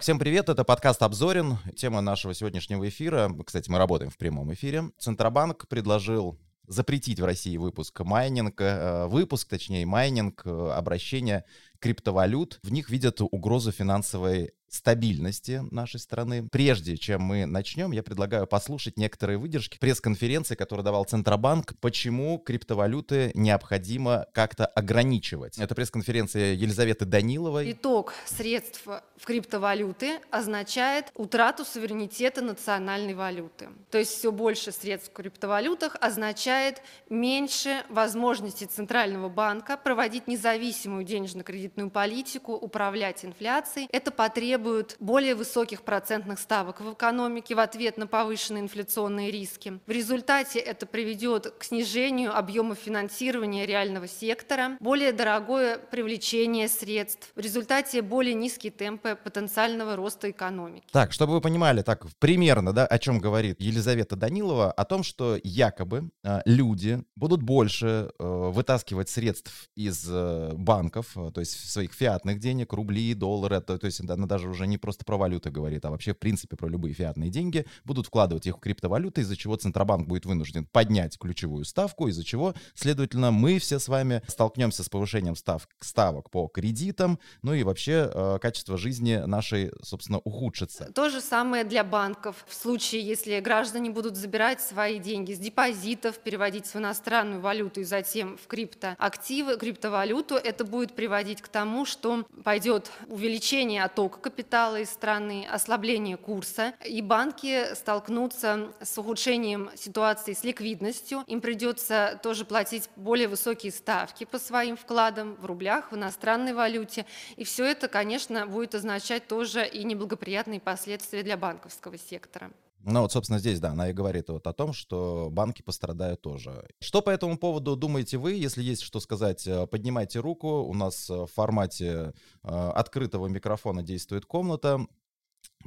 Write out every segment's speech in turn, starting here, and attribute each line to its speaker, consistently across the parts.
Speaker 1: Всем привет, это подкаст «Обзорин». Тема нашего сегодняшнего эфира, кстати, мы работаем в прямом эфире. Центробанк предложил запретить в России выпуск майнинг, э, выпуск, точнее, майнинг, э, обращение криптовалют. В них видят угрозу финансовой стабильности нашей страны. Прежде чем мы начнем, я предлагаю послушать некоторые выдержки пресс-конференции, которую давал Центробанк, почему криптовалюты необходимо как-то ограничивать. Это пресс-конференция Елизаветы Даниловой.
Speaker 2: Итог средств в криптовалюты означает утрату суверенитета национальной валюты. То есть все больше средств в криптовалютах означает меньше возможностей Центрального банка проводить независимую денежно-кредитную политику, управлять инфляцией. Это потребует требуют более высоких процентных ставок в экономике в ответ на повышенные инфляционные риски. В результате это приведет к снижению объема финансирования реального сектора, более дорогое привлечение средств, в результате более низкие темпы потенциального роста экономики.
Speaker 1: Так, чтобы вы понимали, так примерно, да, о чем говорит Елизавета Данилова, о том, что якобы э, люди будут больше э, вытаскивать средств из э, банков, э, то есть своих фиатных денег, рубли, доллары, то, то есть да, даже уже не просто про валюты говорит, а вообще в принципе про любые фиатные деньги, будут вкладывать их в криптовалюты, из-за чего Центробанк будет вынужден поднять ключевую ставку, из-за чего, следовательно, мы все с вами столкнемся с повышением став ставок по кредитам, ну и вообще э, качество жизни нашей, собственно, ухудшится.
Speaker 2: То же самое для банков. В случае, если граждане будут забирать свои деньги с депозитов, переводить в иностранную валюту и затем в криптоактивы, криптовалюту, это будет приводить к тому, что пойдет увеличение оттока капитала, капитала из страны, ослабление курса, и банки столкнутся с ухудшением ситуации с ликвидностью. Им придется тоже платить более высокие ставки по своим вкладам в рублях, в иностранной валюте. И все это, конечно, будет означать тоже и неблагоприятные последствия для банковского сектора.
Speaker 1: Ну вот, собственно, здесь, да, она и говорит вот о том, что банки пострадают тоже. Что по этому поводу думаете вы? Если есть что сказать, э, поднимайте руку. У нас э, в формате э, открытого микрофона действует комната.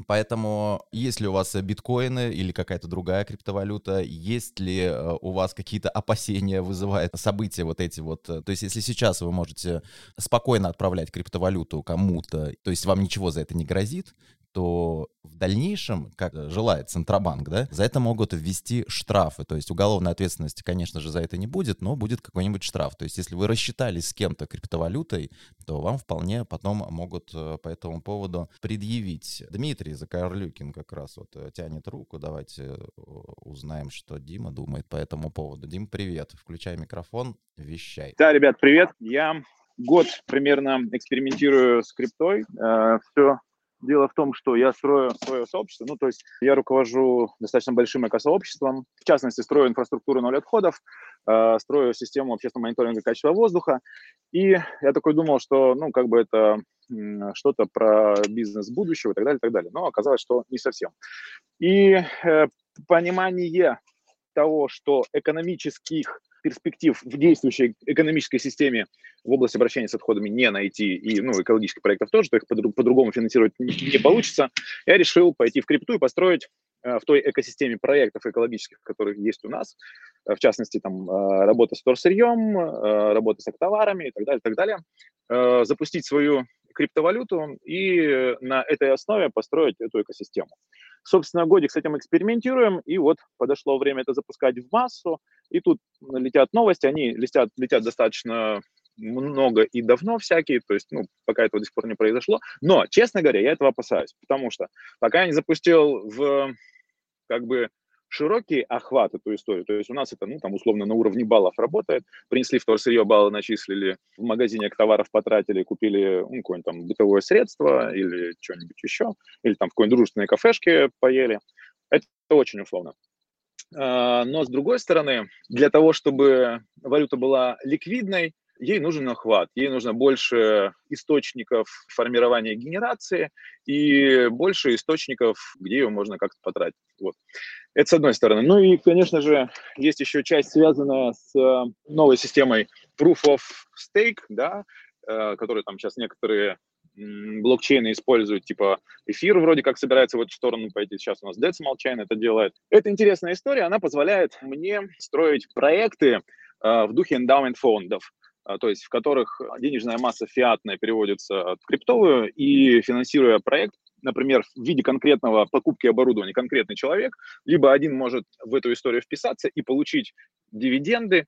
Speaker 1: Поэтому, есть ли у вас биткоины или какая-то другая криптовалюта, есть ли у вас какие-то опасения вызывает события вот эти вот, то есть если сейчас вы можете спокойно отправлять криптовалюту кому-то, то есть вам ничего за это не грозит, то в дальнейшем, как желает Центробанк, да, за это могут ввести штрафы. То есть уголовной ответственности, конечно же, за это не будет, но будет какой-нибудь штраф. То есть если вы рассчитались с кем-то криптовалютой, то вам вполне потом могут э, по этому поводу предъявить. Дмитрий Закарлюкин как раз вот э, тянет руку. Давайте э, узнаем, что Дима думает по этому поводу. Дим, привет. Включай микрофон, вещай.
Speaker 3: Да, ребят, привет. Я год примерно экспериментирую с криптой. Все Дело в том, что я строю свое сообщество, ну, то есть я руковожу достаточно большим экосообществом, в частности, строю инфраструктуру ноль отходов, э, строю систему общественного мониторинга качества воздуха, и я такой думал, что, ну, как бы это что-то про бизнес будущего и так далее, и так далее. Но оказалось, что не совсем. И э, понимание того, что экономических перспектив в действующей экономической системе в области обращения с отходами не найти, и ну, экологических проектов тоже, то их по-другому финансировать не, не получится, я решил пойти в крипту и построить э, в той экосистеме проектов экологических, которые есть у нас, э, в частности, там, э, работа с вторсырьем, работа с товарами и так далее, так далее, запустить свою криптовалюту и на этой основе построить эту экосистему. Собственно, годик с этим экспериментируем, и вот подошло время это запускать в массу, и тут летят новости, они летят, летят достаточно много и давно всякие, то есть, ну, пока этого до сих пор не произошло. Но, честно говоря, я этого опасаюсь, потому что пока я не запустил в, как бы, широкий охват эту историю. То есть у нас это, ну, там, условно, на уровне баллов работает. Принесли вторсырье, баллы начислили, в магазине товаров потратили, купили ну, какое-нибудь там бытовое средство или что-нибудь еще, или там в какой-нибудь дружественной кафешке поели. Это очень условно. А, но с другой стороны, для того, чтобы валюта была ликвидной, ей нужен охват, ей нужно больше источников формирования генерации и больше источников, где ее можно как-то потратить. Вот. Это с одной стороны. Ну и, конечно же, есть еще часть, связанная с э, новой системой Proof of Stake, да, э, которую там сейчас некоторые блокчейны используют, типа эфир вроде как собирается в эту сторону пойти, сейчас у нас Decimal Chain это делает. Это интересная история, она позволяет мне строить проекты э, в духе эндаумент фондов. А, то есть в которых денежная масса фиатная переводится в криптовую, и финансируя проект, например, в виде конкретного покупки оборудования конкретный человек, либо один может в эту историю вписаться и получить дивиденды,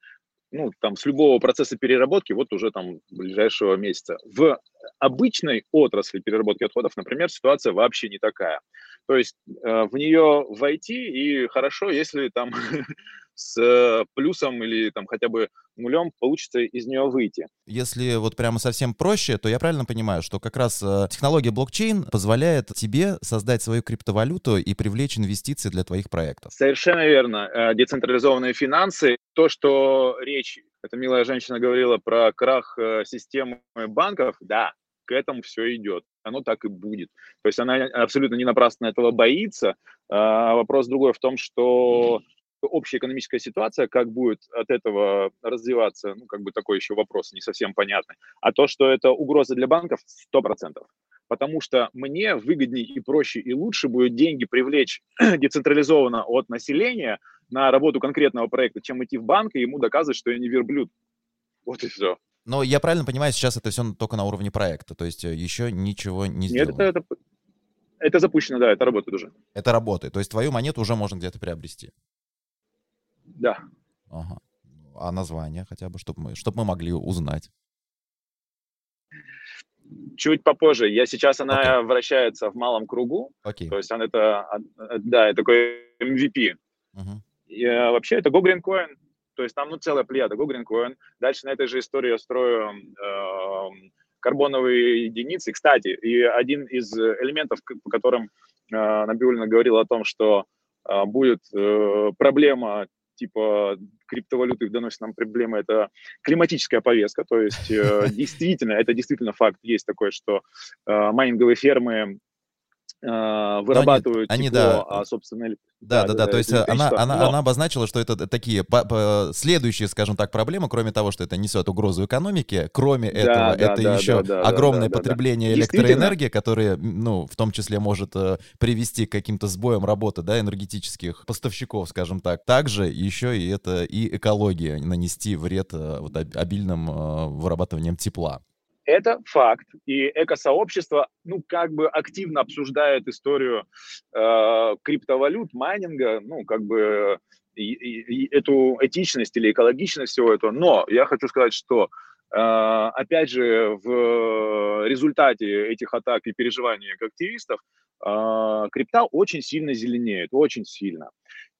Speaker 3: ну, там, с любого процесса переработки, вот уже там ближайшего месяца. В обычной отрасли переработки отходов, например, ситуация вообще не такая. То есть э, в нее войти, и хорошо, если там с э, плюсом или там хотя бы нулем получится из нее выйти.
Speaker 1: Если вот прямо совсем проще, то я правильно понимаю, что как раз э, технология блокчейн позволяет тебе создать свою криптовалюту и привлечь инвестиции для твоих проектов.
Speaker 3: Совершенно верно. Э, децентрализованные финансы. То, что речь, эта милая женщина говорила про крах системы банков, да, к этому все идет. Оно так и будет. То есть она абсолютно не напрасно этого боится. А вопрос другой в том, что общая экономическая ситуация, как будет от этого развиваться, ну, как бы такой еще вопрос не совсем понятный. А то, что это угроза для банков, 100%. Потому что мне выгоднее и проще и лучше будет деньги привлечь децентрализованно от населения на работу конкретного проекта, чем идти в банк и ему доказывать, что я не верблюд. Вот и все.
Speaker 1: Но я правильно понимаю, сейчас это все только на уровне проекта, то есть э, еще ничего не сделано.
Speaker 3: Нет, это, это, это запущено, да, это работает уже.
Speaker 1: Это работает, то есть твою монету уже можно где-то приобрести.
Speaker 3: Да.
Speaker 1: Ага. А название хотя бы, чтобы мы, чтобы мы могли узнать?
Speaker 3: Чуть попозже. Я сейчас она okay. вращается в малом кругу.
Speaker 1: Okay.
Speaker 3: То есть она это, да, это такой MVP. Uh-huh. И, а, вообще это Go Green Coin. То есть там ну, целая плеяда Go Green Coin. Дальше на этой же истории я строю э, карбоновые единицы. Кстати, и один из элементов, по которым э, Набиулина говорила о том, что э, будет э, проблема типа криптовалюты доносит нам проблемы, это климатическая повестка, то есть э, действительно, это действительно факт, есть такое, что э, майнинговые фермы вырабатывают
Speaker 1: они,
Speaker 3: тепло,
Speaker 1: они, да.
Speaker 3: а, собственно...
Speaker 1: Да, да, да, да, то есть она, она, Но... она обозначила, что это такие по, по, следующие, скажем так, проблемы, кроме того, что это несет угрозу экономике, кроме да, этого, да, это да, еще да, огромное да, потребление да, электроэнергии, которое, ну, в том числе может э, привести к каким-то сбоям работы, да, энергетических поставщиков, скажем так. Также еще и это и экология, нанести вред э, вот, обильным э, вырабатыванием тепла.
Speaker 3: Это факт. И экосообщество, ну, как бы активно обсуждает историю э, криптовалют, майнинга, ну, как бы и, и, и эту этичность или экологичность всего этого. Но я хочу сказать, что э, опять же, в результате этих атак и переживаний активистов э, крипта очень сильно зеленеет, очень сильно.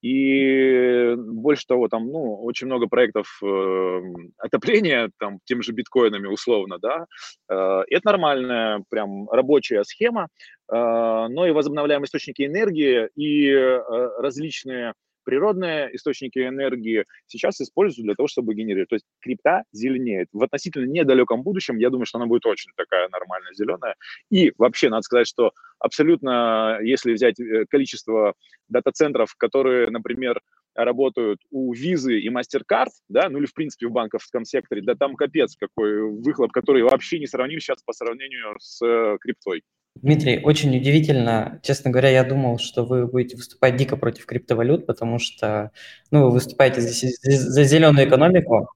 Speaker 3: И больше того, там, ну, очень много проектов э, отопления, там, тем же биткоинами условно, да, э, это нормальная, прям рабочая схема, э, но и возобновляемые источники энергии и э, различные природные источники энергии сейчас используют для того, чтобы генерировать. То есть крипта зеленеет. В относительно недалеком будущем, я думаю, что она будет очень такая нормальная зеленая. И вообще, надо сказать, что абсолютно, если взять э, количество дата-центров, которые, например, работают у Визы и MasterCard, да, ну или в принципе в банковском секторе, да там капец какой выхлоп, который вообще не сравним сейчас по сравнению с э, криптой.
Speaker 4: Дмитрий, очень удивительно. Честно говоря, я думал, что вы будете выступать дико против криптовалют, потому что ну, вы выступаете за, за зеленую экономику,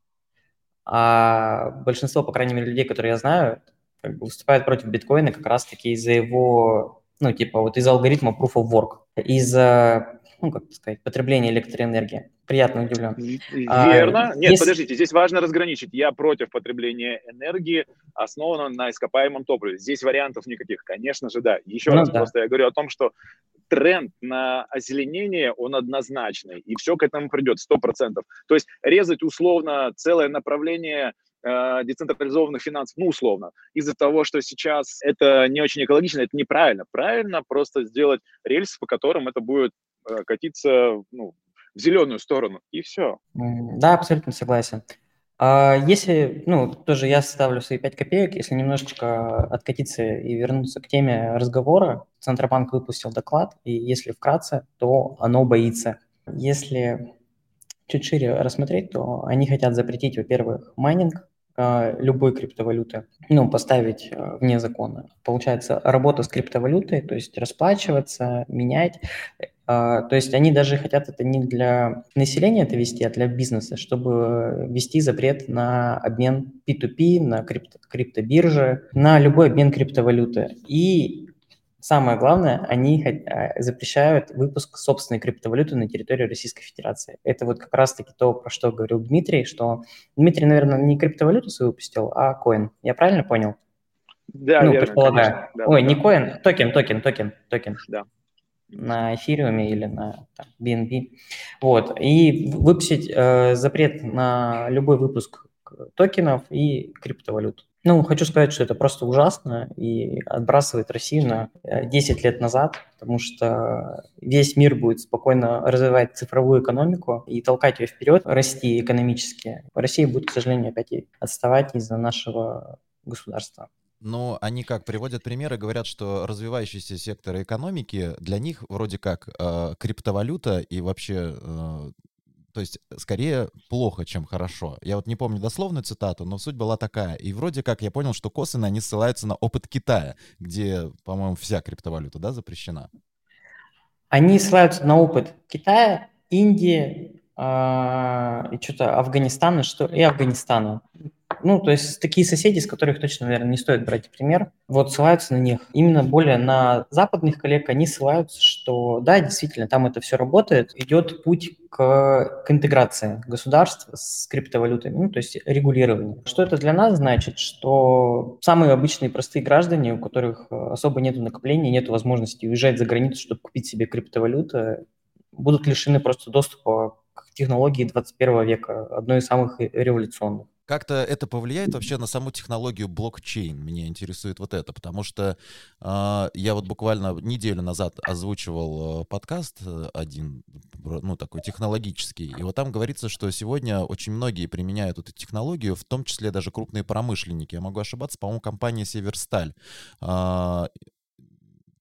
Speaker 4: а большинство, по крайней мере, людей, которые я знаю, как бы выступают против биткоина как раз-таки из-за его, ну, типа, вот из алгоритма Proof of Work, из-за, ну, как сказать, потребления электроэнергии приятно удивлен.
Speaker 3: Верно. А, Нет, если... подождите, здесь важно разграничить. Я против потребления энергии, основанного на ископаемом топливе. Здесь вариантов никаких. Конечно же, да. Еще ну, раз, да. просто я говорю о том, что тренд на озеленение, он однозначный, и все к этому придет, сто процентов. То есть резать условно целое направление э, децентрализованных финансов, ну, условно, из-за того, что сейчас это не очень экологично, это неправильно. Правильно просто сделать рельсы, по которым это будет катиться ну, в зеленую сторону, и все.
Speaker 4: Да, абсолютно согласен. А если, ну, тоже я ставлю свои 5 копеек, если немножечко откатиться и вернуться к теме разговора, Центробанк выпустил доклад, и если вкратце, то оно боится. Если чуть шире рассмотреть, то они хотят запретить, во-первых, майнинг, а, любой криптовалюты, ну, поставить а, вне закона. Получается, работа с криптовалютой, то есть расплачиваться, менять, то есть они даже хотят это не для населения это вести, а для бизнеса, чтобы ввести запрет на обмен P2P, на крипто, криптобирже, на любой обмен криптовалюты. И Самое главное, они а, запрещают выпуск собственной криптовалюты на территории Российской Федерации. Это вот как раз-таки то, про что говорил Дмитрий, что Дмитрий, наверное, не криптовалюту свою выпустил, а коин. Я правильно понял?
Speaker 3: Да,
Speaker 4: ну,
Speaker 3: верно,
Speaker 4: предполагаю.
Speaker 3: Да,
Speaker 4: Ой,
Speaker 3: да.
Speaker 4: не коин, токен, токен, токен, токен.
Speaker 3: Да.
Speaker 4: На эфириуме или на там, BNB. Вот. И выпустить э, запрет на любой выпуск токенов и криптовалют. Ну, хочу сказать, что это просто ужасно и отбрасывает Россию на 10 э, лет назад, потому что весь мир будет спокойно развивать цифровую экономику и толкать ее вперед, расти экономически. Россия будет, к сожалению, опять отставать из-за нашего государства.
Speaker 1: Но они как приводят примеры, говорят, что развивающиеся секторы экономики для них вроде как э, криптовалюта и вообще э, то есть скорее плохо, чем хорошо. Я вот не помню дословную цитату, но суть была такая. И вроде как я понял, что косвенно они ссылаются на опыт Китая, где, по-моему, вся криптовалюта, да, запрещена.
Speaker 4: Они ссылаются на опыт Китая, Индии, э, и что-то Афганистана, что и Афганистана ну, то есть такие соседи, с которых точно, наверное, не стоит брать пример, вот ссылаются на них. Именно более на западных коллег они ссылаются, что да, действительно, там это все работает, идет путь к, к интеграции государств с криптовалютами, ну, то есть регулированию. Что это для нас значит? Что самые обычные простые граждане, у которых особо нет накопления, нет возможности уезжать за границу, чтобы купить себе криптовалюту, будут лишены просто доступа к технологии 21 века, одной из самых революционных.
Speaker 1: Как-то это повлияет вообще на саму технологию блокчейн? Меня интересует вот это, потому что э, я вот буквально неделю назад озвучивал э, подкаст э, один, ну такой технологический, и вот там говорится, что сегодня очень многие применяют эту технологию, в том числе даже крупные промышленники. Я могу ошибаться, по-моему, компания Северсталь. Э,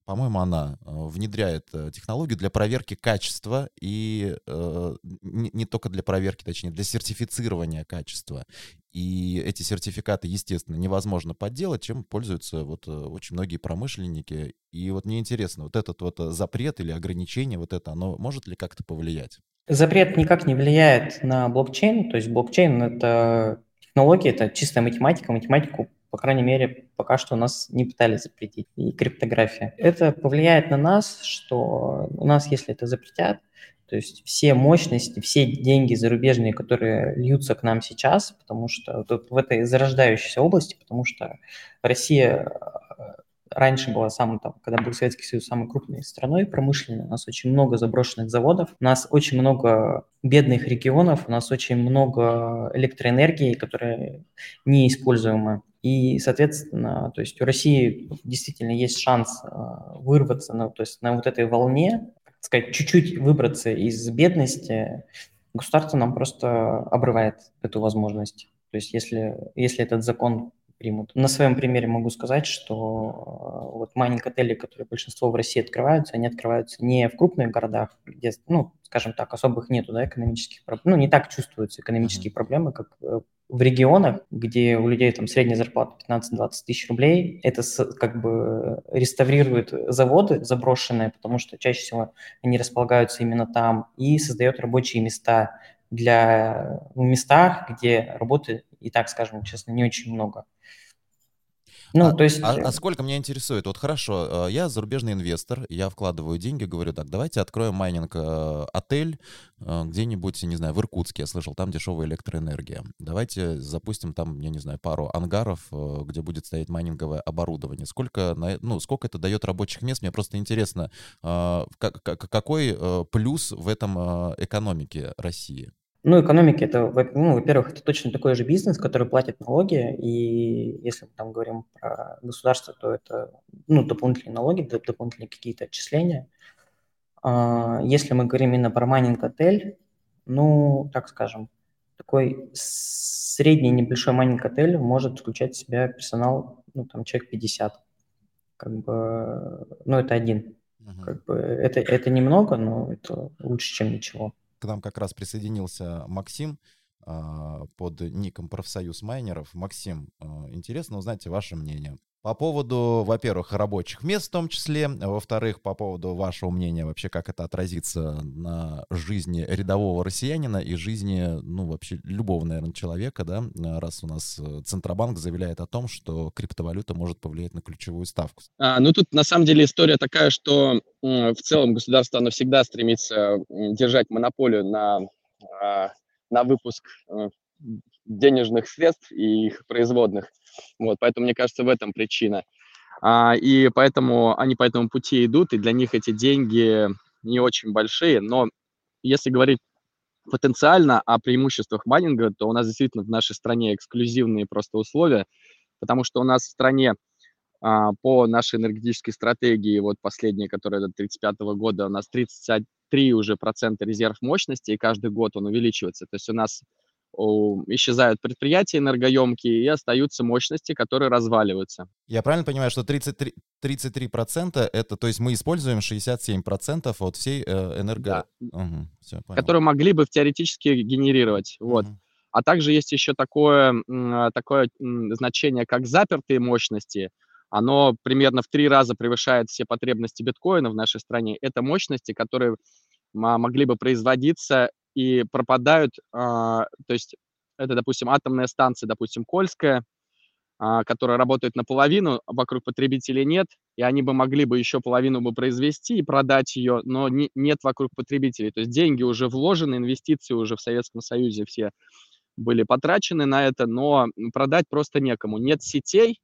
Speaker 1: по-моему, она э, внедряет э, технологию для проверки качества и э, не, не только для проверки, точнее, для сертифицирования качества. И эти сертификаты, естественно, невозможно подделать, чем пользуются вот очень многие промышленники. И вот мне интересно, вот этот вот запрет или ограничение, вот это, оно может ли как-то повлиять?
Speaker 4: Запрет никак не влияет на блокчейн, то есть блокчейн — это технология, это чистая математика, математику по крайней мере, пока что нас не пытались запретить, и криптография. Это повлияет на нас, что у нас, если это запретят, то есть все мощности, все деньги зарубежные, которые льются к нам сейчас, потому что в этой зарождающейся области, потому что Россия раньше была самым, там, когда был Советский Союз, самой крупной страной промышленной, у нас очень много заброшенных заводов, у нас очень много бедных регионов, у нас очень много электроэнергии, которая неиспользуема. И, соответственно, то есть у России действительно есть шанс э, вырваться на, то есть на вот этой волне, так сказать, чуть-чуть выбраться из бедности. Государство нам просто обрывает эту возможность. То есть если, если этот закон примут. На своем примере могу сказать, что э, вот майнинг-отели, которые большинство в России открываются, они открываются не в крупных городах, где, ну, скажем так, особых нету, да, экономических проблем, ну, не так чувствуются экономические mm-hmm. проблемы, как э, в регионах, где у людей там средняя зарплата 15-20 тысяч рублей, это как бы реставрирует заводы заброшенные, потому что чаще всего они располагаются именно там, и создает рабочие места для в местах, где работы и так, скажем честно, не очень много.
Speaker 1: Ну, а, то есть... А, а сколько меня интересует? Вот хорошо, э, я зарубежный инвестор, я вкладываю деньги, говорю, так, давайте откроем майнинг-отель э, э, где-нибудь, не знаю, в Иркутске, я слышал, там дешевая электроэнергия. Давайте запустим там, я не знаю, пару ангаров, где будет стоять майнинговое оборудование. Сколько, ну, сколько это дает рабочих мест? Мне просто интересно, какой плюс в этом экономике России?
Speaker 4: Ну, экономики это, ну, во-первых, это точно такой же бизнес, который платит налоги, и если мы там говорим про государство, то это, ну, дополнительные налоги, дополнительные какие-то отчисления. А, если мы говорим именно про майнинг-отель, ну, так скажем, такой средний небольшой майнинг-отель может включать в себя персонал, ну, там, человек 50. Как бы, ну, это один. Uh-huh. Как бы, это, это немного, но это лучше, чем ничего
Speaker 1: к нам как раз присоединился Максим а, под ником «Профсоюз майнеров». Максим, а, интересно узнать ваше мнение. По поводу, во-первых, рабочих мест в том числе, во-вторых, по поводу вашего мнения вообще, как это отразится на жизни рядового россиянина и жизни, ну, вообще любого, наверное, человека, да, раз у нас э, Центробанк заявляет о том, что криптовалюта может повлиять на ключевую ставку.
Speaker 5: А, ну, тут на самом деле история такая, что в целом государство, оно всегда стремится держать монополию на, а, на выпуск э, денежных средств и их производных. Вот, поэтому, мне кажется, в этом причина. А, и поэтому они по этому пути идут, и для них эти деньги не очень большие. Но если говорить потенциально о преимуществах майнинга, то у нас действительно в нашей стране эксклюзивные просто условия, потому что у нас в стране а, по нашей энергетической стратегии, вот последняя, которая до 35 года, у нас 33 уже процента резерв мощности, и каждый год он увеличивается. То есть у нас исчезают предприятия энергоемкие и остаются мощности, которые разваливаются.
Speaker 1: Я правильно понимаю, что 33, 33% это, то есть мы используем 67% от всей э, энерго...
Speaker 5: Да. Угу, все, которые могли бы теоретически генерировать. Вот. Угу. А также есть еще такое, такое значение, как запертые мощности. Оно примерно в три раза превышает все потребности биткоина в нашей стране. Это мощности, которые могли бы производиться и пропадают, а, то есть это, допустим, атомная станция, допустим, Кольская, а, которая работает наполовину, вокруг потребителей нет, и они бы могли бы еще половину бы произвести и продать ее, но не, нет вокруг потребителей. То есть деньги уже вложены, инвестиции уже в Советском Союзе все были потрачены на это, но продать просто некому. Нет сетей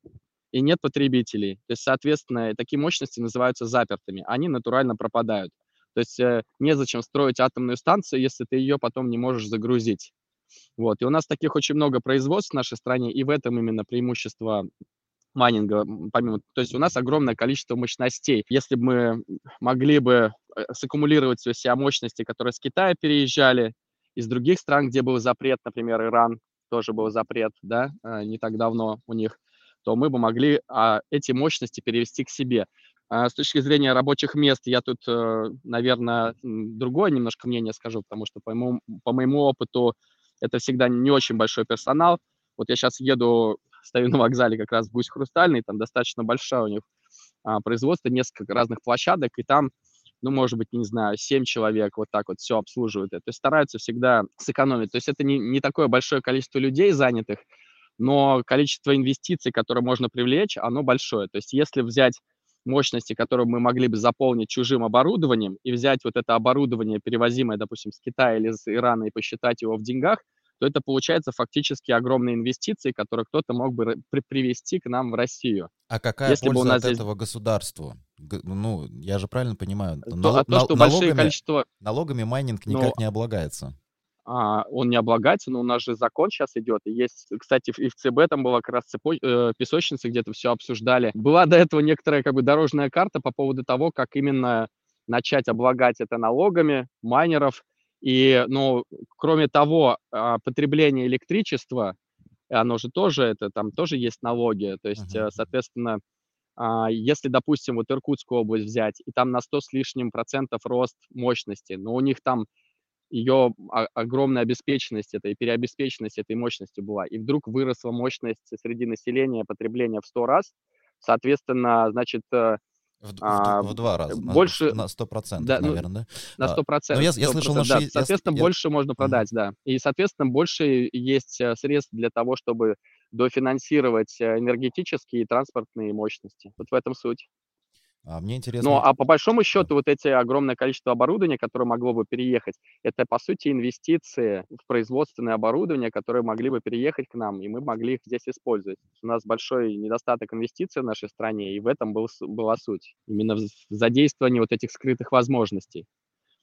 Speaker 5: и нет потребителей. То есть, соответственно, такие мощности называются запертыми. Они натурально пропадают. То есть э, незачем строить атомную станцию, если ты ее потом не можешь загрузить. Вот. И у нас таких очень много производств в нашей стране, и в этом именно преимущество майнинга, помимо, то есть у нас огромное количество мощностей. Если бы мы могли бы э, саккумулировать все себя мощности, которые с Китая переезжали, из других стран, где был запрет, например, Иран, тоже был запрет, да, э, не так давно у них, то мы бы могли а, эти мощности перевести к себе. А с точки зрения рабочих мест я тут, э, наверное, другое немножко мнение скажу, потому что по моему, по моему опыту это всегда не очень большой персонал. Вот я сейчас еду, стою на вокзале как раз в Гусь Хрустальный, там достаточно большое у них а, производство, несколько разных площадок, и там, ну, может быть, не знаю, 7 человек вот так вот все обслуживают. То есть стараются всегда сэкономить. То есть это не, не такое большое количество людей занятых, но количество инвестиций, которые можно привлечь, оно большое. То есть если взять мощности, которые мы могли бы заполнить чужим оборудованием, и взять вот это оборудование, перевозимое, допустим, с Китая или из Ирана, и посчитать его в деньгах, то это получается фактически огромные инвестиции, которые кто-то мог бы при привести к нам в Россию.
Speaker 1: А какая Если польза бы у нас от здесь... этого государству? Ну, я же правильно понимаю.
Speaker 5: То, Нал... а то, что налогами, большое количество...
Speaker 1: Налогами майнинг никак но... не облагается
Speaker 5: а, он не облагается, но у нас же закон сейчас идет. И есть, кстати, и в ЦБ там была как раз цепо... э, песочница, где-то все обсуждали. Была до этого некоторая как бы дорожная карта по поводу того, как именно начать облагать это налогами майнеров. И, ну, кроме того, а, потребление электричества, оно же тоже, это там тоже есть налоги. То есть, uh-huh. соответственно, а, если, допустим, вот Иркутскую область взять, и там на 100 с лишним процентов рост мощности, но у них там ее огромная обеспеченность этой, переобеспеченность этой мощности была. И вдруг выросла мощность среди населения потребления в 100 раз. Соответственно, значит, э,
Speaker 1: в, а, в, в два раза.
Speaker 5: Больше,
Speaker 1: на 100%, да, ну, наверное,
Speaker 5: да? На 100%. Но я, я слышал, да. Соответственно, я, больше можно продать, mm-hmm. да. И, соответственно, больше есть э, средств для того, чтобы дофинансировать э, энергетические и транспортные мощности. Вот в этом суть.
Speaker 1: А мне интересно...
Speaker 5: Ну, а по большому счету вот эти огромное количество оборудования, которое могло бы переехать, это, по сути, инвестиции в производственное оборудование, которые могли бы переехать к нам, и мы могли их здесь использовать. У нас большой недостаток инвестиций в нашей стране, и в этом был, была суть. Именно в задействовании вот этих скрытых возможностей.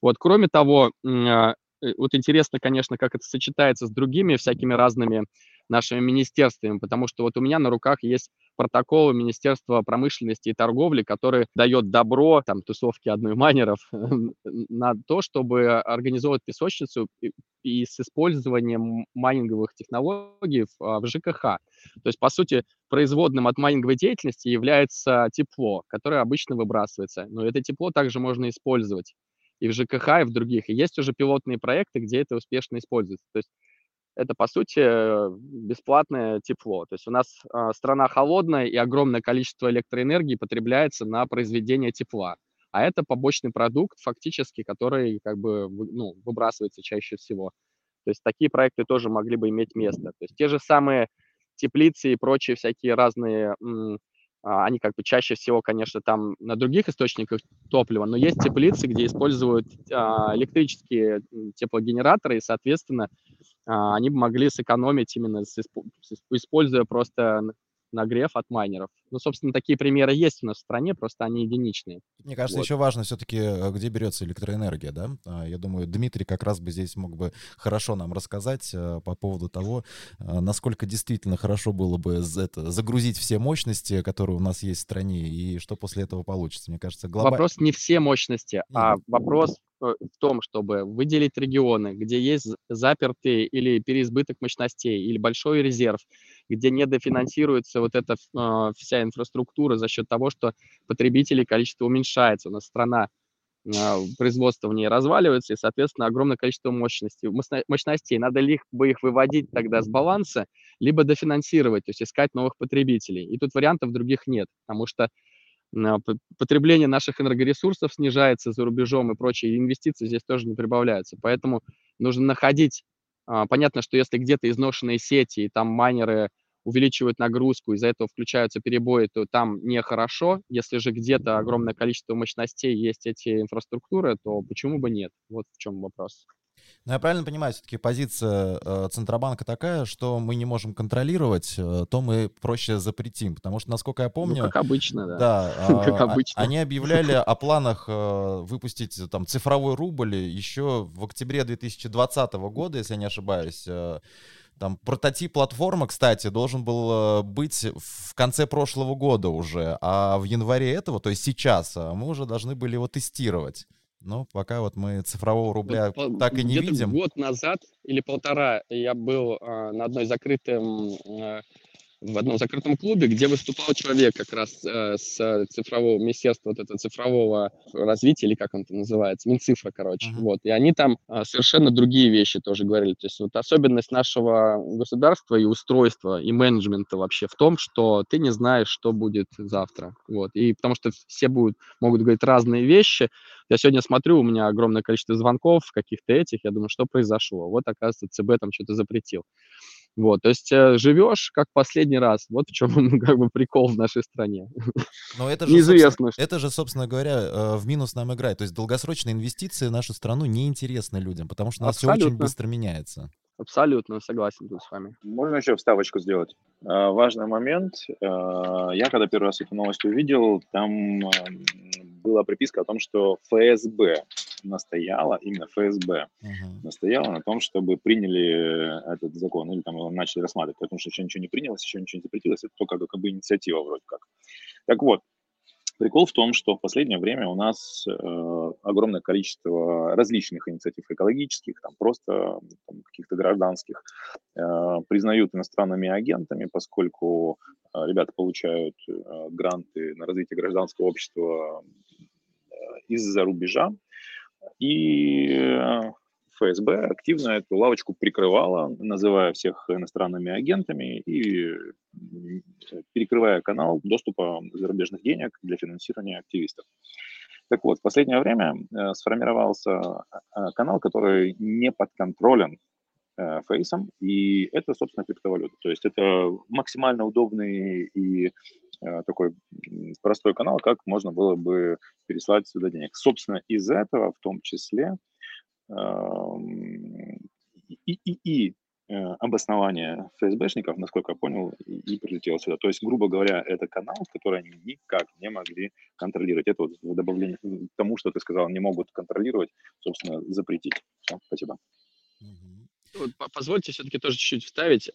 Speaker 5: Вот, кроме того, а, вот интересно, конечно, как это сочетается с другими всякими разными нашими министерствами, потому что вот у меня на руках есть протоколы Министерства промышленности и торговли, который дает добро, там, тусовки одной майнеров, на то, чтобы организовать песочницу и, и с использованием майнинговых технологий в, а, в ЖКХ. То есть, по сути, производным от майнинговой деятельности является тепло, которое обычно выбрасывается. Но это тепло также можно использовать и в ЖКХ, и в других. И есть уже пилотные проекты, где это успешно используется. То есть это, по сути, бесплатное тепло. То есть у нас э, страна холодная, и огромное количество электроэнергии потребляется на произведение тепла. А это побочный продукт, фактически, который как бы ну, выбрасывается чаще всего. То есть такие проекты тоже могли бы иметь место. То есть те же самые теплицы и прочие всякие разные а, они как бы чаще всего, конечно, там на других источниках топлива, но есть теплицы, где используют а, электрические теплогенераторы, и, соответственно, а, они могли сэкономить именно, используя просто нагрев от майнеров. Ну, собственно, такие примеры есть у нас в стране, просто они единичные.
Speaker 1: Мне кажется, вот. еще важно все-таки, э, где берется электроэнергия, да? А, я думаю, Дмитрий как раз бы здесь мог бы хорошо нам рассказать э, по поводу того, э, насколько действительно хорошо было бы это, загрузить все мощности, которые у нас есть в стране, и что после этого получится. Мне кажется, глобально...
Speaker 5: Вопрос не все мощности, а вопрос в том, чтобы выделить регионы, где есть запертые или переизбыток мощностей, или большой резерв, где не дофинансируется вот эта э, вся инфраструктура за счет того, что потребителей количество уменьшается. У нас страна э, производство в ней разваливается, и, соответственно, огромное количество мощностей. мощностей. Надо либо их выводить тогда с баланса, либо дофинансировать, то есть искать новых потребителей. И тут вариантов других нет, потому что потребление наших энергоресурсов снижается за рубежом и прочие инвестиции здесь тоже не прибавляются. Поэтому нужно находить, а, понятно, что если где-то изношенные сети, и там майнеры увеличивают нагрузку, из-за этого включаются перебои, то там нехорошо. Если же где-то огромное количество мощностей есть эти инфраструктуры, то почему бы нет? Вот в чем вопрос.
Speaker 1: Ну, я правильно понимаю, все-таки позиция э, Центробанка такая, что мы не можем контролировать, э, то мы проще запретим. Потому что, насколько я ну, помню...
Speaker 5: Ну, как обычно, да.
Speaker 1: Да, э, как обычно. они объявляли о планах э, выпустить там цифровой рубль еще в октябре 2020 года, если я не ошибаюсь. Э, там прототип платформы, кстати, должен был э, быть в конце прошлого года уже, а в январе этого, то есть сейчас, э, мы уже должны были его тестировать. Но пока вот мы цифрового рубля вот, так и не видим.
Speaker 5: Год назад или полтора я был э, на одной закрытой э, в одном закрытом клубе, где выступал человек как раз э, с цифрового министерства, вот этого цифрового развития, или как он это называется, Минцифра, короче. Uh-huh. Вот. И они там э, совершенно другие вещи тоже говорили. То есть вот особенность нашего государства и устройства, и менеджмента вообще в том, что ты не знаешь, что будет завтра. Вот. И потому что все будут, могут говорить разные вещи. Я сегодня смотрю, у меня огромное количество звонков каких-то этих, я думаю, что произошло? Вот, оказывается, ЦБ там что-то запретил. Вот, то есть э, живешь как последний раз. Вот в чем как бы прикол в нашей стране.
Speaker 1: Но это же, Неизвестно. Это же, собственно говоря, э, в минус нам играет. То есть долгосрочные инвестиции в нашу страну неинтересны людям, потому что у нас все очень быстро меняется.
Speaker 5: Абсолютно согласен тут с вами.
Speaker 3: Можно еще вставочку сделать? А, важный момент. Я когда первый раз эту новость увидел, там была приписка о том, что ФСБ настояла, именно ФСБ uh-huh. настояла на том, чтобы приняли этот закон, или там его начали рассматривать, потому что еще ничего не принялось, еще ничего не запретилось, это только как бы инициатива вроде как. Так вот, Прикол в том, что в последнее время у нас э, огромное количество различных инициатив экологических, там просто там, каких-то гражданских, э, признают иностранными агентами, поскольку э, ребята получают э, гранты на развитие гражданского общества э, из-за рубежа. И э, ФСБ активно эту лавочку прикрывала, называя всех иностранными агентами и перекрывая канал доступа зарубежных денег для финансирования активистов. Так вот, в последнее время э, сформировался э, канал, который не подконтролен фейсом, и это, собственно, криптовалюта. То есть это максимально удобный и такой простой канал, как можно было бы переслать сюда денег. Собственно, из этого в том числе и, и, и э, обоснование ФСБшников, насколько я понял, и, прилетело сюда. То есть, грубо говоря, это канал, который они никак не могли контролировать. Это вот в добавление к тому, что ты сказал, не могут контролировать, собственно, запретить. Все, спасибо.
Speaker 5: Позвольте все-таки тоже чуть-чуть вставить.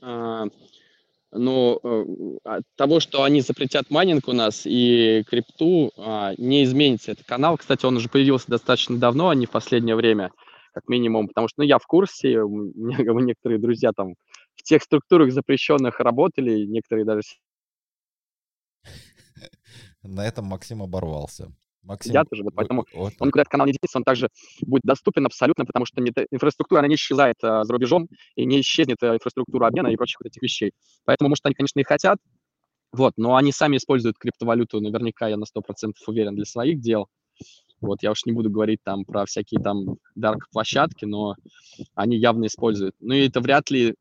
Speaker 5: А, но э, от того, что они запретят майнинг у нас и крипту, а, не изменится этот канал. Кстати, он уже появился достаточно давно, а не в последнее время как минимум, потому что ну, я в курсе, у меня некоторые друзья там в тех структурах запрещенных работали, некоторые даже...
Speaker 1: На этом Максим оборвался.
Speaker 5: Максим, сидят уже, вот поэтому вот, он куда-то канал не денется, он также будет доступен абсолютно, потому что не, инфраструктура, она не исчезает а, за рубежом, и не исчезнет а, инфраструктура обмена и прочих вот этих вещей. Поэтому, может, они, конечно, и хотят, вот, но они сами используют криптовалюту, наверняка, я на 100% уверен, для своих дел. Вот, я уж не буду говорить там про всякие там дарк-площадки, но они явно используют. Ну и это вряд ли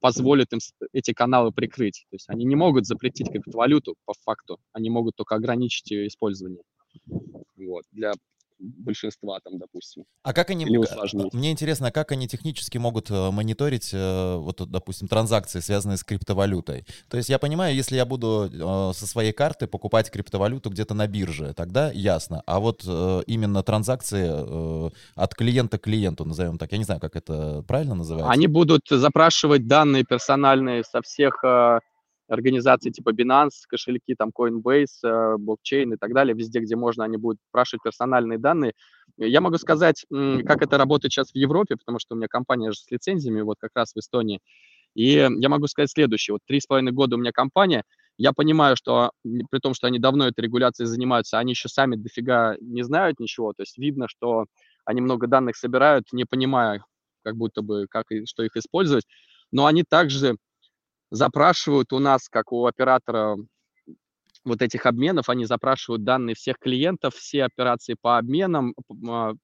Speaker 5: позволит им эти каналы прикрыть. То есть они не могут запретить криптовалюту по факту, они могут только ограничить ее использование. Вот, для большинства там, допустим.
Speaker 1: А как они... Мне интересно, а как они технически могут э, мониторить, э, вот, допустим, транзакции, связанные с криптовалютой? То есть я понимаю, если я буду э, со своей карты покупать криптовалюту где-то на бирже, тогда ясно. А вот именно транзакции от клиента к клиенту, назовем так, я не знаю, как это правильно называется.
Speaker 5: Они будут запрашивать данные персональные со всех организации типа Binance, кошельки, там Coinbase, э, блокчейн и так далее, везде, где можно, они будут спрашивать персональные данные. Я могу сказать, как это работает сейчас в Европе, потому что у меня компания же с лицензиями, вот как раз в Эстонии. И я могу сказать следующее. Вот три с половиной года у меня компания, я понимаю, что при том, что они давно этой регуляцией занимаются, они еще сами дофига не знают ничего. То есть видно, что они много данных собирают, не понимая, как будто бы, как и что их использовать. Но они также запрашивают у нас, как у оператора вот этих обменов, они запрашивают данные всех клиентов, все операции по обменам,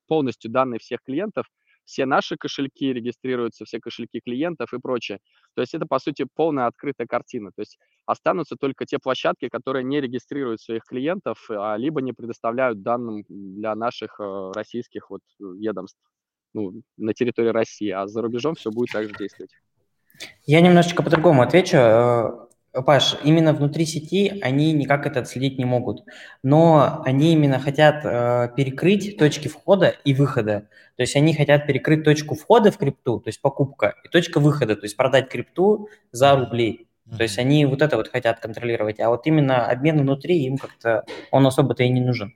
Speaker 5: полностью данные всех клиентов, все наши кошельки регистрируются, все кошельки клиентов и прочее. То есть это, по сути, полная открытая картина. То есть останутся только те площадки, которые не регистрируют своих клиентов, а либо не предоставляют данным для наших э, российских вот ведомств ну, на территории России, а за рубежом все будет также действовать.
Speaker 4: Я немножечко по-другому отвечу. Э, Паш, именно внутри сети они никак это отследить не могут, но они именно хотят э, перекрыть точки входа и выхода. То есть они хотят перекрыть точку входа в крипту, то есть покупка, и точка выхода, то есть продать крипту за рубли. То есть они вот это вот хотят контролировать, а вот именно обмен внутри им как-то он особо-то и не нужен.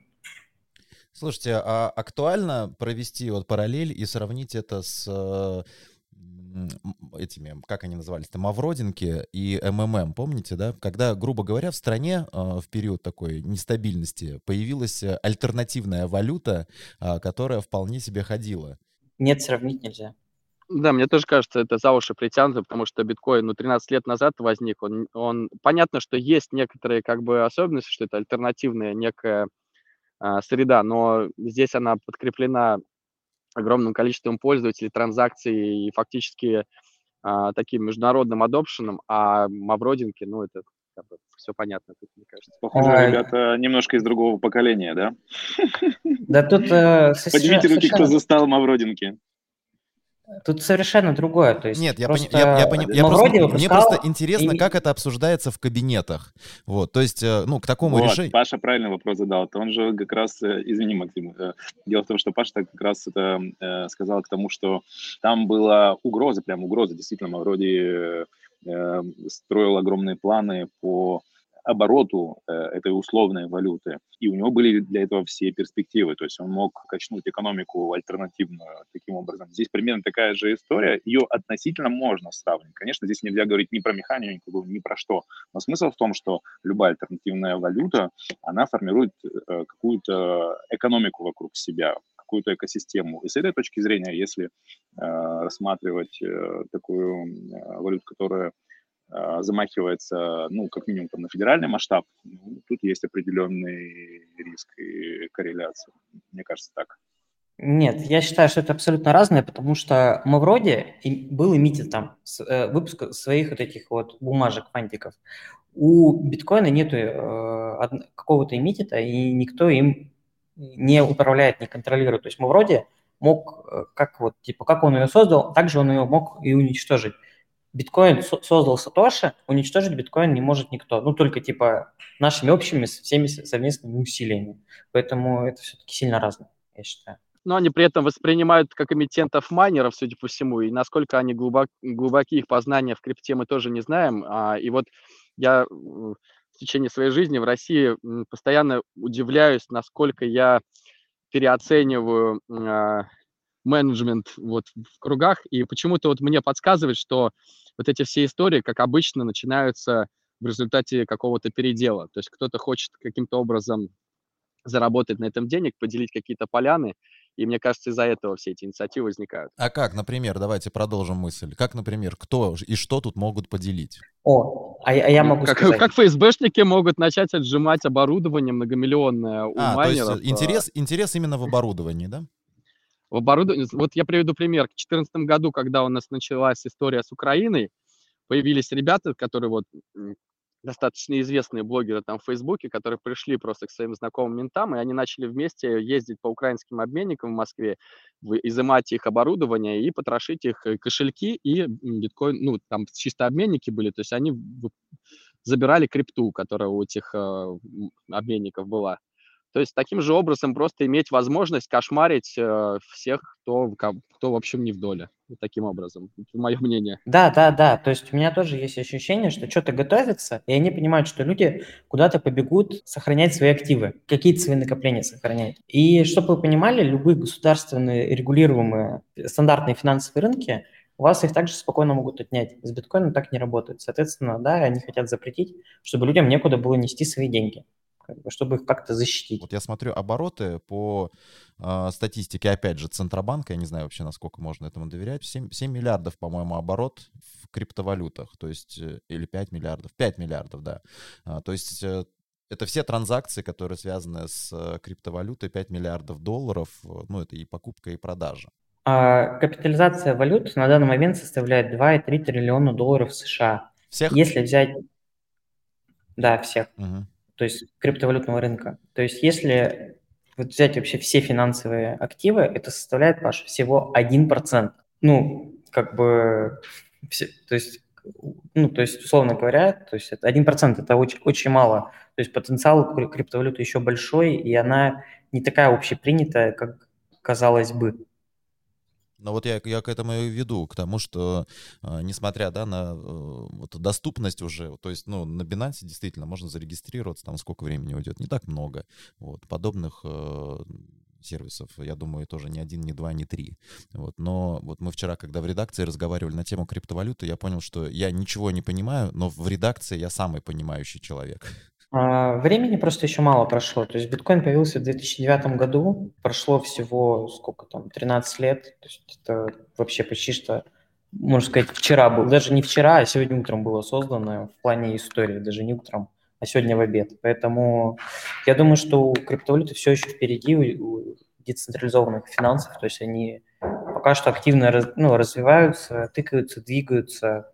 Speaker 1: Слушайте, а актуально провести вот параллель и сравнить это с э, этими, как они назывались-то, Мавродинки и МММ, помните, да? Когда, грубо говоря, в стране э, в период такой нестабильности появилась альтернативная валюта, э, которая вполне себе ходила.
Speaker 4: Нет, сравнить нельзя.
Speaker 5: Да, мне тоже кажется, это за уши притянуто, потому что биткоин, ну, 13 лет назад возник, он, он, понятно, что есть некоторые, как бы, особенности, что это альтернативная некая а, среда, но здесь она подкреплена огромным количеством пользователей, транзакций и фактически а, таким международным адопшеном, а Мавродинки, ну, это как бы все понятно, тут, мне кажется.
Speaker 3: Похоже, а... ребята немножко из другого поколения, да?
Speaker 4: Да тут... Э,
Speaker 3: Поднимите руки, кто застал Мавродинки.
Speaker 4: Тут совершенно другое. То есть
Speaker 1: Нет, я, пони, я, я, пони, я просто, мне просто интересно, и... как это обсуждается в кабинетах. Вот, то есть, э, ну, к такому вот, решению...
Speaker 3: Паша правильный вопрос задал. Это он же как раз, э, извини, Максим, э, дело в том, что Паша как раз это сказал к тому, что там была угроза, прям угроза, действительно, вроде строил огромные планы по обороту э, этой условной валюты. И у него были для этого все перспективы. То есть он мог качнуть экономику альтернативную таким образом. Здесь примерно такая же история. Ее относительно можно сравнить. Конечно, здесь нельзя говорить ни про механику, ни про что. Но смысл в том, что любая альтернативная валюта, она формирует э, какую-то экономику вокруг себя, какую-то экосистему. И с этой точки зрения, если э, рассматривать э, такую э, валюту, которая замахивается, ну, как минимум, там, на федеральный масштаб, ну, тут есть определенный риск и корреляция. Мне кажется, так.
Speaker 4: Нет, я считаю, что это абсолютно разное, потому что мы вроде был эмитит там э, выпуск своих вот этих вот бумажек, фантиков. У биткоина нету э, какого-то эмитита, и никто им не управляет, не контролирует. То есть мы вроде мог, э, как вот, типа, как он ее создал, так же он ее мог и уничтожить биткоин создал Сатоши, уничтожить биткоин не может никто. Ну, только типа нашими общими всеми совместными усилиями. Поэтому это все-таки сильно разное, я считаю.
Speaker 5: Но они при этом воспринимают как эмитентов майнеров, судя по всему, и насколько они глубок, глубоки их познания в крипте, мы тоже не знаем. А, и вот я в течение своей жизни в России постоянно удивляюсь, насколько я переоцениваю а, менеджмент вот в кругах, и почему-то вот мне подсказывает, что вот эти все истории, как обычно, начинаются в результате какого-то передела. То есть кто-то хочет каким-то образом заработать на этом денег, поделить какие-то поляны. И мне кажется, из-за этого все эти инициативы возникают.
Speaker 1: А как, например, давайте продолжим мысль. Как, например, кто и что тут могут поделить?
Speaker 4: О, а, а я могу
Speaker 5: как,
Speaker 4: сказать.
Speaker 5: Как ФСБшники могут начать отжимать оборудование многомиллионное у
Speaker 1: а,
Speaker 5: майнеров.
Speaker 1: То есть интерес, интерес именно в оборудовании, да?
Speaker 5: В оборудовании. Вот я приведу пример. В 2014 году, когда у нас началась история с Украиной, появились ребята, которые вот достаточно известные блогеры там в Фейсбуке, которые пришли просто к своим знакомым ментам, и они начали вместе ездить по украинским обменникам в Москве, изымать их оборудование и потрошить их э, кошельки и биткоин, ну, там чисто обменники были, то есть они забирали крипту, которая у этих э, обменников была. То есть таким же образом просто иметь возможность кошмарить э, всех, кто, кто, в общем, не в доле. Вот таким образом. Это мое мнение.
Speaker 4: Да, да, да. То есть у меня тоже есть ощущение, что что-то готовится, и они понимают, что люди куда-то побегут сохранять свои активы, какие-то свои накопления сохранять. И чтобы вы понимали, любые государственные регулируемые стандартные финансовые рынки, у вас их также спокойно могут отнять. С биткоином так не работает. Соответственно, да, они хотят запретить, чтобы людям некуда было нести свои деньги как бы, чтобы их как-то защитить.
Speaker 1: Вот я смотрю обороты по э, статистике, опять же, Центробанка, я не знаю вообще, насколько можно этому доверять, 7, 7 миллиардов, по-моему, оборот в криптовалютах, то есть, э, или 5 миллиардов, 5 миллиардов, да. А, то есть э, это все транзакции, которые связаны с э, криптовалютой, 5 миллиардов долларов, ну, это и покупка, и продажа.
Speaker 4: А капитализация валют на данный момент составляет 2,3 триллиона долларов США.
Speaker 1: Всех?
Speaker 4: Если взять... Да, всех.
Speaker 1: Угу
Speaker 4: то есть криптовалютного рынка. То есть если вот взять вообще все финансовые активы, это составляет, Паша, всего 1%. Ну, как бы, все, то есть, ну, то есть, условно говоря, то есть это 1% это очень, очень мало. То есть потенциал криптовалюты еще большой, и она не такая общепринятая, как казалось бы.
Speaker 1: Но вот я, я к этому и веду, к тому, что э, несмотря да, на э, вот, доступность уже, то есть ну, на Binance действительно можно зарегистрироваться, там сколько времени уйдет, не так много. Вот, подобных э, сервисов, я думаю, тоже ни один, ни два, ни три. Вот. Но вот мы вчера, когда в редакции разговаривали на тему криптовалюты, я понял, что я ничего не понимаю, но в редакции я самый понимающий человек.
Speaker 4: А, времени просто еще мало прошло. То есть биткоин появился в 2009 году, прошло всего сколько там, 13 лет. То есть это вообще почти что, можно сказать, вчера был. Даже не вчера, а сегодня утром было создано в плане истории, даже не утром, а сегодня в обед. Поэтому я думаю, что у криптовалюты все еще впереди, у децентрализованных финансов. То есть они пока что активно ну, развиваются, тыкаются, двигаются,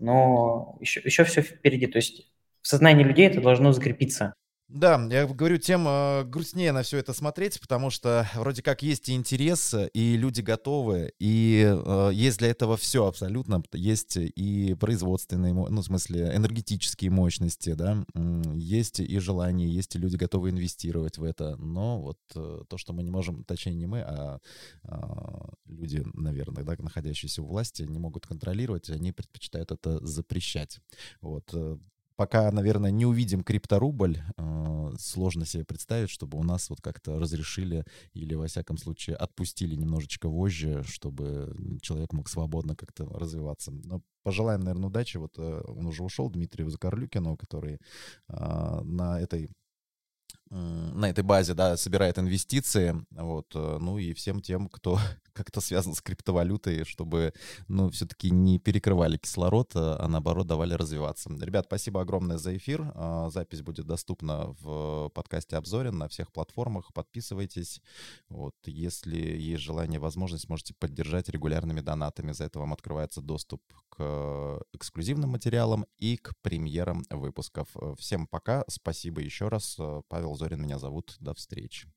Speaker 4: но еще, еще все впереди. То есть в сознании людей это должно закрепиться.
Speaker 1: Да, я говорю, тем э, грустнее на все это смотреть, потому что вроде как есть и интерес, и люди готовы, и э, есть для этого все абсолютно. Есть и производственные, ну, в смысле, энергетические мощности, да, есть и желание, есть и люди готовы инвестировать в это. Но вот э, то, что мы не можем, точнее не мы, а, а люди, наверное, да, находящиеся у власти, не могут контролировать, они предпочитают это запрещать. Вот э, пока, наверное, не увидим крипторубль, э, сложно себе представить, чтобы у нас вот как-то разрешили или, во всяком случае, отпустили немножечко вожжи, чтобы человек мог свободно как-то развиваться. Но пожелаем, наверное, удачи. Вот э, он уже ушел, Дмитрию Закарлюкину, который э, на этой на этой базе, да, собирает инвестиции, вот, э, ну и всем тем, кто как-то связан с криптовалютой, чтобы, ну, все-таки не перекрывали кислород, а, а наоборот давали развиваться. Ребят, спасибо огромное за эфир. А, запись будет доступна в подкасте Обзорин на всех платформах. Подписывайтесь. Вот, если есть желание, возможность, можете поддержать регулярными донатами. За это вам открывается доступ к эксклюзивным материалам и к премьерам выпусков. Всем пока. Спасибо еще раз. Павел Зорин меня зовут. До встречи.